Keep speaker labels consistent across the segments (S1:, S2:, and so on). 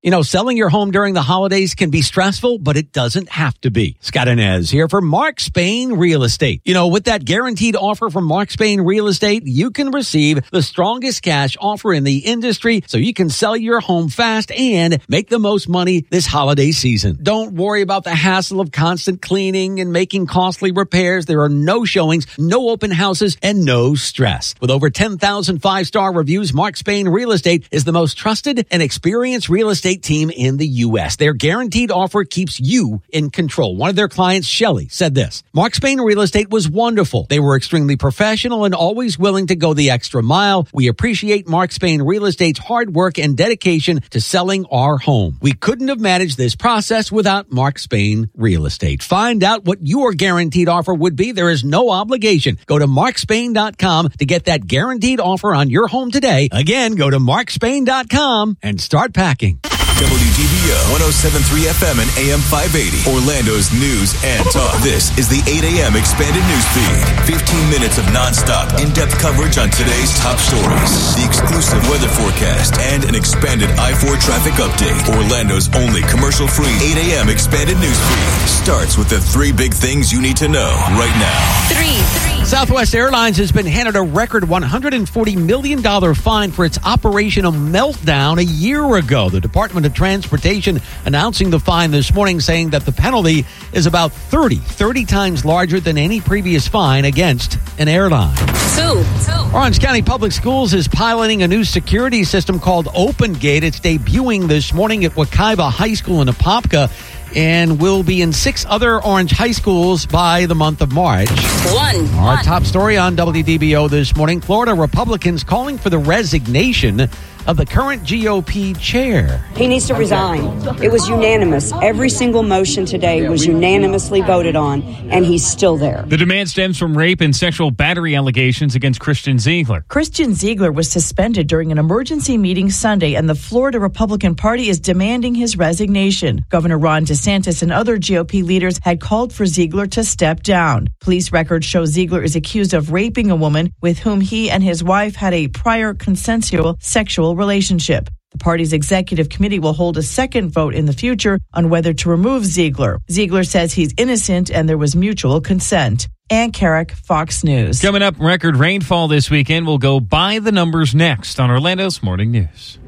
S1: You know, selling your home during the holidays can be stressful, but it doesn't have to be. Scott Anez here for Mark Spain Real Estate. You know, with that guaranteed offer from Mark Spain Real Estate, you can receive the strongest cash offer in the industry so you can sell your home fast and make the most money this holiday season. Don't worry about the hassle of constant cleaning and making costly repairs. There are no showings, no open houses, and no stress. With over 10,000 five-star reviews, Mark Spain Real Estate is the most trusted and experienced real estate team in the U.S. Their guaranteed offer keeps you in control. One of their clients, Shelley, said this. Mark Spain Real Estate was wonderful. They were extremely professional and always willing to go the extra mile. We appreciate Mark Spain Real Estate's hard work and dedication to selling our home. We couldn't have managed this process without Mark Spain Real Estate. Find out what your guaranteed offer would be. There is no obligation. Go to markspain.com to get that guaranteed offer on your home today. Again, go to markspain.com and start packing.
S2: WDBO 1073 FM and AM 580. Orlando's news and talk. This is the 8 a.m. expanded news feed. 15 minutes of nonstop, in depth coverage on today's top stories, the exclusive weather forecast, and an expanded I 4 traffic update. Orlando's only commercial free 8 a.m. expanded news feed starts with the three big things you need to know right now.
S3: Three, three.
S1: Southwest Airlines has been handed a record $140 million fine for its operational meltdown a year ago. The Department of Transportation announcing the fine this morning, saying that the penalty is about 30, 30 times larger than any previous fine against an airline.
S3: Two, two.
S1: Orange County Public Schools is piloting a new security system called OpenGate. It's debuting this morning at Wekiva High School in Apopka and will be in six other Orange high schools by the month of March.
S3: One.
S1: Our
S3: one.
S1: top story on WDBO this morning Florida Republicans calling for the resignation of the current GOP chair.
S4: He needs to resign. It was unanimous. Every single motion today was unanimously voted on, and he's still there.
S5: The demand stems from rape and sexual battery allegations against Christian Ziegler.
S6: Christian Ziegler was suspended during an emergency meeting Sunday, and the Florida Republican Party is demanding his resignation. Governor Ron DeSantis and other GOP leaders had called for Ziegler to step down. Police records show Ziegler is accused of raping a woman with whom he and his wife had a prior consensual sexual relationship. The party's executive committee will hold a second vote in the future on whether to remove Ziegler. Ziegler says he's innocent and there was mutual consent. Ann Carrick, Fox News.
S5: Coming up, record rainfall this weekend. We'll go by the numbers next on Orlando's Morning News.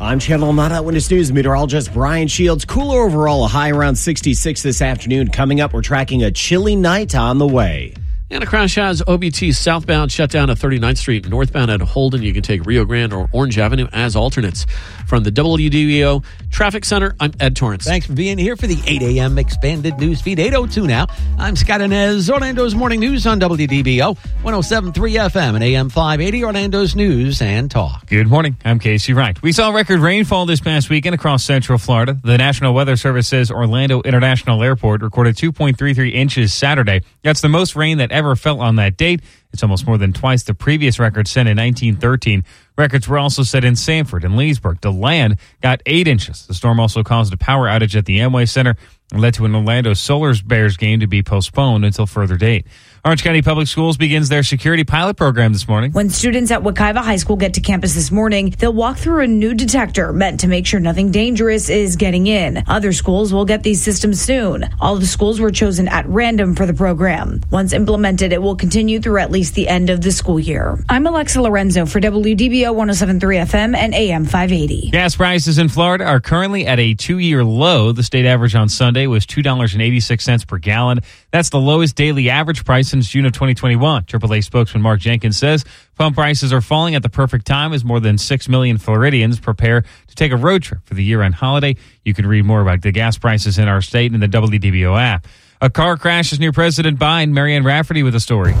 S7: I'm Channel 9 Eyewitness News meteorologist Brian Shields. Cooler overall, a high around 66 this afternoon. Coming up, we're tracking a chilly night on the way.
S8: And a crash has OBT southbound shut down at 39th Street, northbound at Holden. You can take Rio Grande or Orange Avenue as alternates. From the WDBO Traffic Center, I'm Ed Torrance.
S1: Thanks for being here for the 8 a.m. expanded news feed. 802 now. I'm Scott Anez, Orlando's Morning News on WDBO 1073 FM and AM 580, Orlando's News and Talk.
S5: Good morning. I'm Casey Wright. We saw record rainfall this past weekend across central Florida. The National Weather Service says Orlando International Airport recorded 2.33 inches Saturday. That's the most rain that ever fell on that date. It's almost more than twice the previous record set in 1913. Records were also set in Sanford and Leesburg. DeLand got eight inches. The storm also caused a power outage at the Amway Center led to an Orlando Solar Bears game to be postponed until further date. Orange County Public Schools begins their security pilot program this morning.
S9: When students at Wekiva High School get to campus this morning, they'll walk through a new detector meant to make sure nothing dangerous is getting in. Other schools will get these systems soon. All of the schools were chosen at random for the program. Once implemented, it will continue through at least the end of the school year. I'm Alexa Lorenzo for WDBO 1073 FM and AM 580.
S5: Gas prices in Florida are currently at a two year low. The state average on Sunday was $2.86 per gallon. That's the lowest daily average price since June of 2021. AAA spokesman Mark Jenkins says pump prices are falling at the perfect time as more than 6 million Floridians prepare to take a road trip for the year end holiday. You can read more about the gas prices in our state in the WDBO app. A car crashes near President Biden. Marianne Rafferty with a story.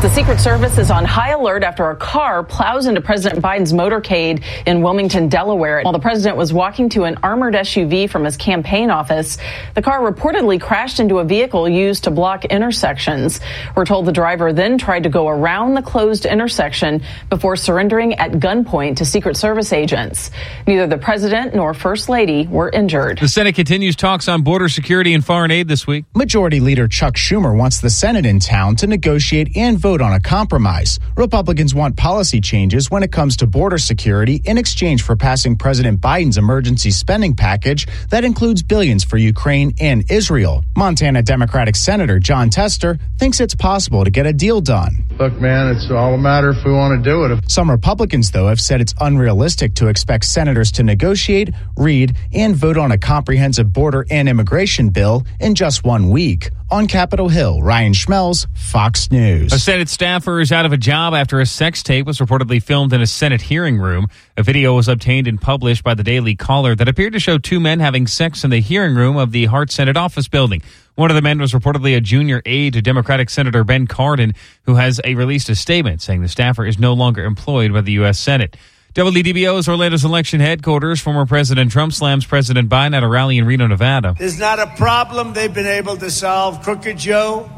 S10: The Secret Service is on high alert after a car plows into President Biden's motorcade in Wilmington, Delaware. While the president was walking to an armored SUV from his campaign office, the car reportedly crashed into a vehicle used to block intersections. We're told the driver then tried to go around the closed intersection before surrendering at gunpoint to Secret Service agents. Neither the president nor First Lady were injured.
S5: The Senate continues talks on border security and foreign aid this week.
S11: Majority Leader Chuck Schumer wants the Senate in town to negotiate and vote vote on a compromise. Republicans want policy changes when it comes to border security in exchange for passing President Biden's emergency spending package that includes billions for Ukraine and Israel. Montana Democratic Senator Jon Tester thinks it's possible to get a deal done.
S12: Look, man, it's all a matter if we want to do it.
S11: Some Republicans, though, have said it's unrealistic to expect senators to negotiate, read, and vote on a comprehensive border and immigration bill in just one week. On Capitol Hill, Ryan Schmelz, Fox News.
S5: Senate staffer is out of a job after a sex tape was reportedly filmed in a Senate hearing room. A video was obtained and published by the Daily Caller that appeared to show two men having sex in the hearing room of the Hart Senate office building. One of the men was reportedly a junior aide to Democratic Senator Ben Cardin, who has a, released a statement saying the staffer is no longer employed by the U.S. Senate. WDBO's Orlando's election headquarters. Former President Trump slams President Biden at a rally in Reno, Nevada.
S13: There's not a problem they've been able to solve. Crooked Joe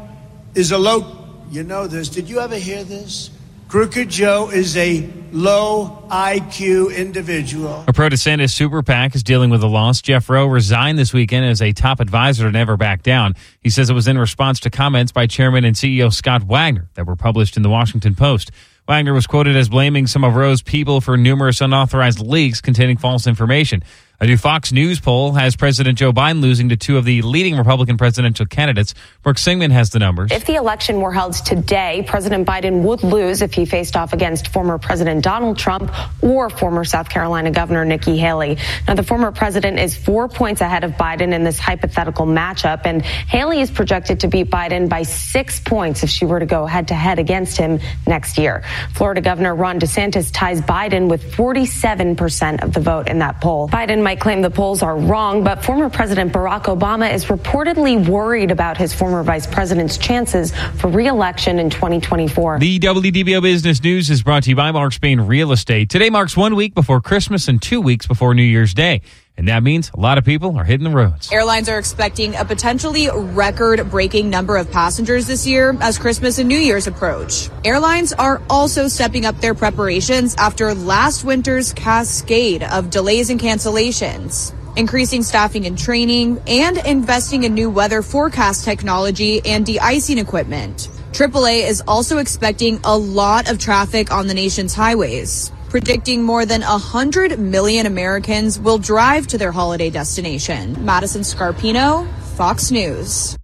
S13: is a low. You know this. Did you ever hear this? Crooked Joe is a low IQ individual.
S5: A pro DeSantis super PAC is dealing with a loss. Jeff Roe resigned this weekend as a top advisor to Never Back Down. He says it was in response to comments by Chairman and CEO Scott Wagner that were published in the Washington Post. Wagner was quoted as blaming some of Roe's people for numerous unauthorized leaks containing false information. A new Fox News poll has President Joe Biden losing to two of the leading Republican presidential candidates. Brooke Singman has the numbers.
S14: If the election were held today, President Biden would lose if he faced off against former President Donald Trump or former South Carolina Governor Nikki Haley. Now, the former president is four points ahead of Biden in this hypothetical matchup, and Haley is projected to beat Biden by six points if she were to go head to head against him next year. Florida Governor Ron DeSantis ties Biden with 47% of the vote in that poll. Biden might claim the polls are wrong, but former President Barack Obama is reportedly worried about his former vice president's chances for reelection in 2024.
S5: The WDBO Business News is brought to you by Mark Spain Real Estate. Today marks one week before Christmas and two weeks before New Year's Day. And that means a lot of people are hitting the roads.
S15: Airlines are expecting a potentially record breaking number of passengers this year as Christmas and New Year's approach. Airlines are also stepping up their preparations after last winter's cascade of delays and cancellations. Increasing staffing and training and investing in new weather forecast technology and de-icing equipment. AAA is also expecting a lot of traffic on the nation's highways predicting more than 100 million Americans will drive to their holiday destination. Madison Scarpino, Fox News.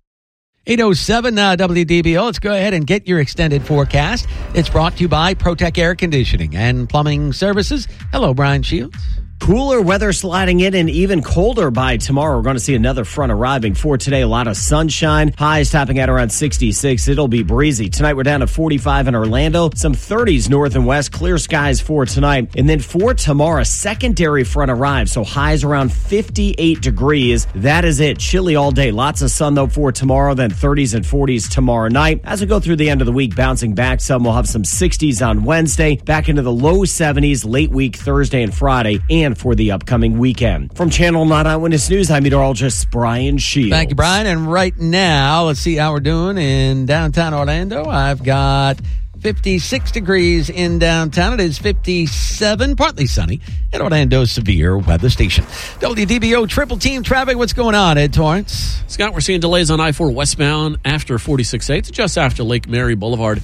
S1: 807 uh, WDBO. Let's go ahead and get your extended forecast. It's brought to you by Protec Air Conditioning and Plumbing Services. Hello, Brian Shields.
S7: Cooler weather sliding in and even colder by tomorrow. We're going to see another front arriving for today. A lot of sunshine. Highs topping at around 66. It'll be breezy. Tonight we're down to 45 in Orlando. Some 30s north and west. Clear skies for tonight. And then for tomorrow, secondary front arrives. So highs around 58 degrees. That is it. Chilly all day. Lots of sun though for tomorrow. Then 30s and 40s tomorrow night. As we go through the end of the week, bouncing back some. We'll have some 60s on Wednesday. Back into the low 70s late week Thursday and Friday. And for the upcoming weekend. From Channel 9 Eyewitness News, I'm meteorologist Brian Shields.
S1: Thank you, Brian. And right now, let's see how we're doing in downtown Orlando. I've got 56 degrees in downtown. It is 57, partly sunny at Orlando's severe weather station. WDBO triple team traffic. What's going on, Ed Torrance?
S8: Scott, we're seeing delays on I 4 westbound after 46A. It's just after Lake Mary Boulevard.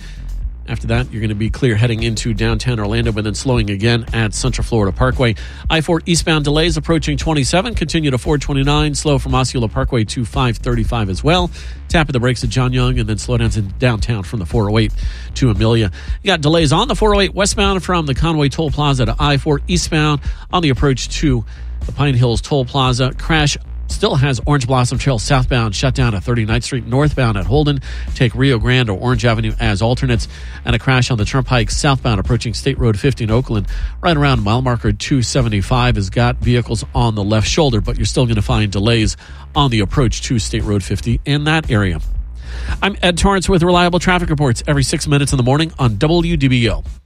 S8: After that, you're going to be clear heading into downtown Orlando, but then slowing again at Central Florida Parkway. I 4 eastbound delays approaching 27, continue to 429, slow from Osceola Parkway to 535 as well. Tap of the brakes at John Young, and then slow down to downtown from the 408 to Amelia. You got delays on the 408 westbound from the Conway Toll Plaza to I 4 eastbound on the approach to the Pine Hills Toll Plaza. Crash still has Orange Blossom Trail southbound shut down at 39th Street, northbound at Holden. Take Rio Grande or Orange Avenue as alternates. And a crash on the Turnpike southbound approaching State Road 50 in Oakland. Right around mile marker 275 has got vehicles on the left shoulder, but you're still going to find delays on the approach to State Road 50 in that area. I'm Ed Torrance with reliable traffic reports every six minutes in the morning on WDBO.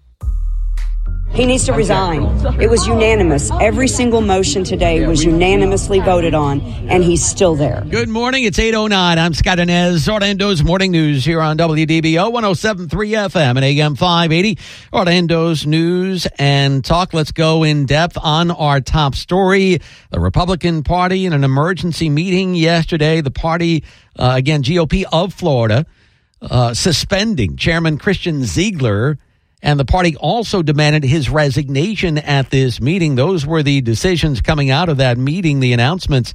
S4: He needs to resign. It was unanimous. Every single motion today was unanimously voted on, and he's still there.
S1: Good morning. It's 809. I'm Scott Anez. Orlando's Morning News here on WDBO 1073 FM and AM 580. Orlando's News and Talk. Let's go in depth on our top story. The Republican Party in an emergency meeting yesterday. The party, uh, again, GOP of Florida, uh, suspending Chairman Christian Ziegler, and the party also demanded his resignation at this meeting. Those were the decisions coming out of that meeting, the announcements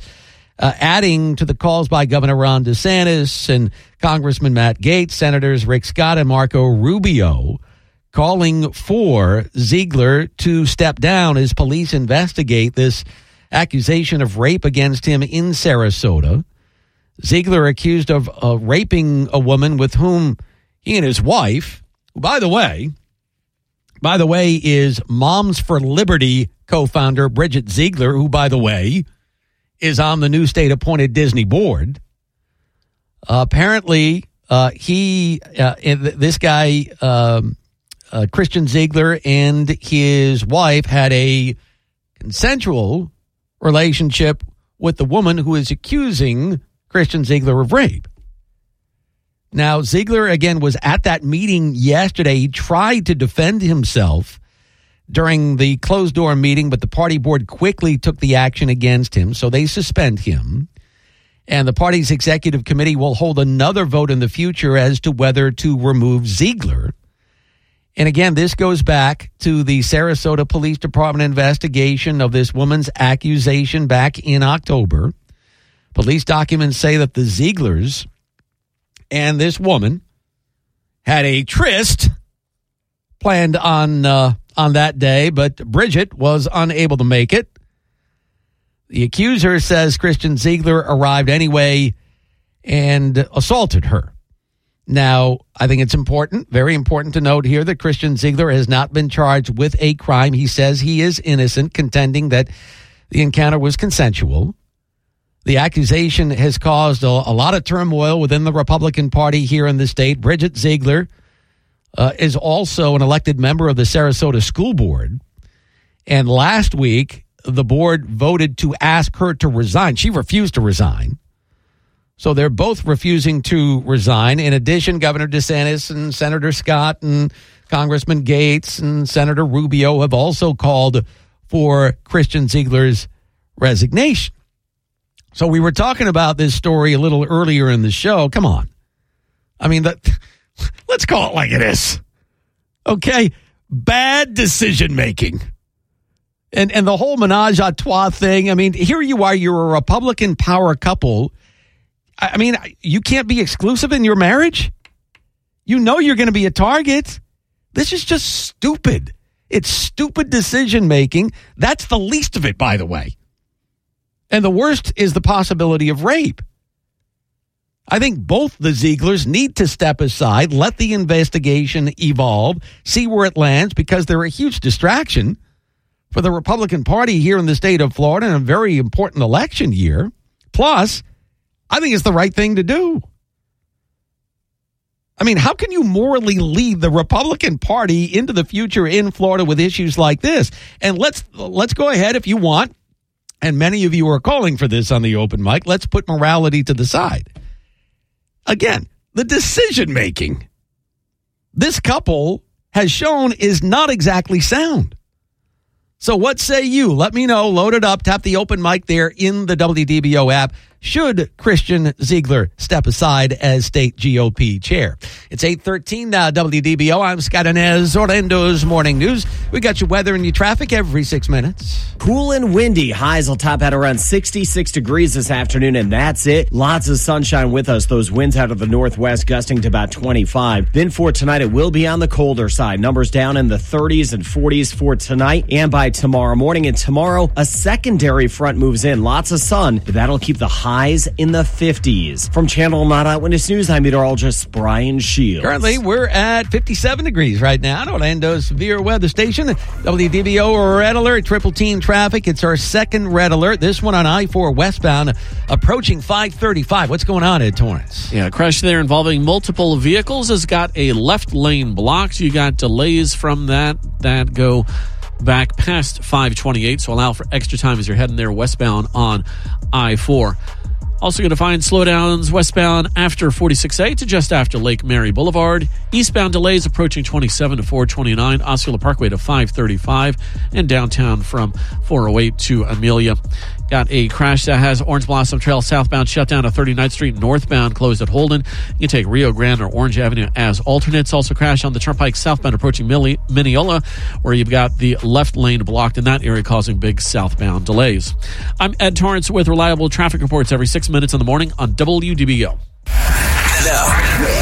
S1: uh, adding to the calls by Governor Ron DeSantis and Congressman Matt Gaetz, Senators Rick Scott and Marco Rubio, calling for Ziegler to step down as police investigate this accusation of rape against him in Sarasota. Ziegler accused of uh, raping a woman with whom he and his wife, by the way, by the way, is Moms for Liberty co-founder Bridget Ziegler, who, by the way, is on the new state appointed Disney board. Apparently, uh, he, uh, this guy, um, uh, Christian Ziegler, and his wife had a consensual relationship with the woman who is accusing Christian Ziegler of rape. Now, Ziegler, again, was at that meeting yesterday. He tried to defend himself during the closed door meeting, but the party board quickly took the action against him, so they suspend him. And the party's executive committee will hold another vote in the future as to whether to remove Ziegler. And again, this goes back to the Sarasota Police Department investigation of this woman's accusation back in October. Police documents say that the Zieglers and this woman had a tryst planned on uh, on that day, but Bridget was unable to make it. The accuser says Christian Ziegler arrived anyway and assaulted her. Now, I think it's important, very important to note here that Christian Ziegler has not been charged with a crime. He says he is innocent, contending that the encounter was consensual. The accusation has caused a, a lot of turmoil within the Republican Party here in the state. Bridget Ziegler uh, is also an elected member of the Sarasota School Board. And last week, the board voted to ask her to resign. She refused to resign. So they're both refusing to resign. In addition, Governor DeSantis and Senator Scott and Congressman Gaetz and Senator Rubio have also called for Christian Ziegler's resignation. So we were talking about this story a little earlier in the show. Come on. I mean, let's call it like it is. Okay. Bad decision making. And, and the whole menage a trois thing. I mean, here you are, you're a Republican power couple. I mean, you can't be exclusive in your marriage. You know you're going to be a target. This is just stupid. It's stupid decision making. That's the least of it, by the way. And the worst is the possibility of rape. I think both the Zieglers need to step aside, let the investigation evolve, see where it lands, because they're a huge distraction for the Republican Party here in the state of Florida in a very important election year. Plus, I think it's the right thing to do. I mean, how can you morally lead the Republican Party into the future in Florida with issues like this? And let's let's go ahead if you want and many of you are calling for this on the open mic, let's put morality to the side. Again, the decision making this couple has shown is not exactly sound. So, what say you? Let me know. Load it up. Tap the open mic there in the WDBO app should Christian Ziegler step aside as state GOP chair. It's 813 now, WDBO. I'm Scott Anez, Orlando's Morning News. We got your weather and your traffic every six minutes.
S7: Cool and windy. Highs will top at around 66 degrees this afternoon, and that's it. Lots of sunshine with us. Those winds out of the northwest gusting to about 25. Then for tonight, it will be on the colder side. Numbers down in the 30s and 40s for tonight and by tomorrow morning. And tomorrow, a secondary front moves in. Lots of sun, but that'll keep the highs in the 50s. From Channel 9 Eyewitness News, I'm meteorologist Brian Shields.
S1: Currently, we're at 57 degrees right now at Orlando's severe weather station. WDBO red alert, triple team traffic. It's our second red alert. This one on I-4 westbound, approaching 535. What's going on, Ed Torrance?
S8: Yeah, crash there involving multiple vehicles has got a left lane blocked. You got delays from that that go back past 528, so allow for extra time as you're heading there westbound on I-4. Also going to find slowdowns westbound after 46A to just after Lake Mary Boulevard. Eastbound delays approaching 27 to 429, Osceola Parkway to 535, and downtown from 408 to Amelia. Got a crash that has Orange Blossom Trail southbound shut down at 39th Street, northbound closed at Holden. You can take Rio Grande or Orange Avenue as alternates. Also crash on the Turnpike southbound approaching Mineola, where you've got the left lane blocked in that area, causing big southbound delays. I'm Ed Torrance with reliable traffic reports every six minutes in the morning on WDBO.
S2: Now,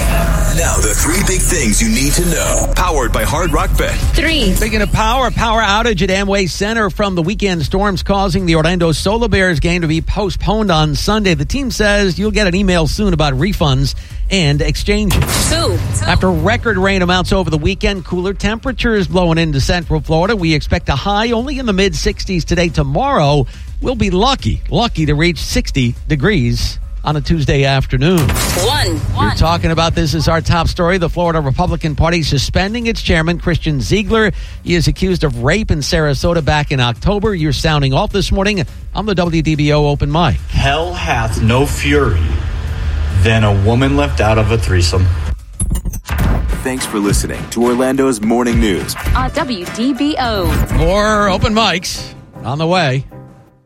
S2: now the three big things you need to know. Powered by Hard Rock Bet.
S3: Three.
S1: Speaking of power, power outage at Amway Center from the weekend storms causing the Orlando Solar Bears game to be postponed on Sunday. The team says you'll get an email soon about refunds and exchanges.
S3: Two.
S1: After record rain amounts over the weekend, cooler temperatures blowing into central Florida. We expect a high only in the mid 60s today. Tomorrow, we'll be lucky, lucky to reach 60 degrees on a Tuesday afternoon.
S3: One.
S1: We're talking about this as our top story. The Florida Republican Party suspending its chairman, Christian Ziegler. He is accused of rape in Sarasota back in October. You're sounding off this morning on the WDBO open mic.
S16: Hell hath no fury than a woman left out of a threesome.
S2: Thanks for listening to Orlando's Morning News.
S3: Uh, on WDBO.
S1: More open mics on the way.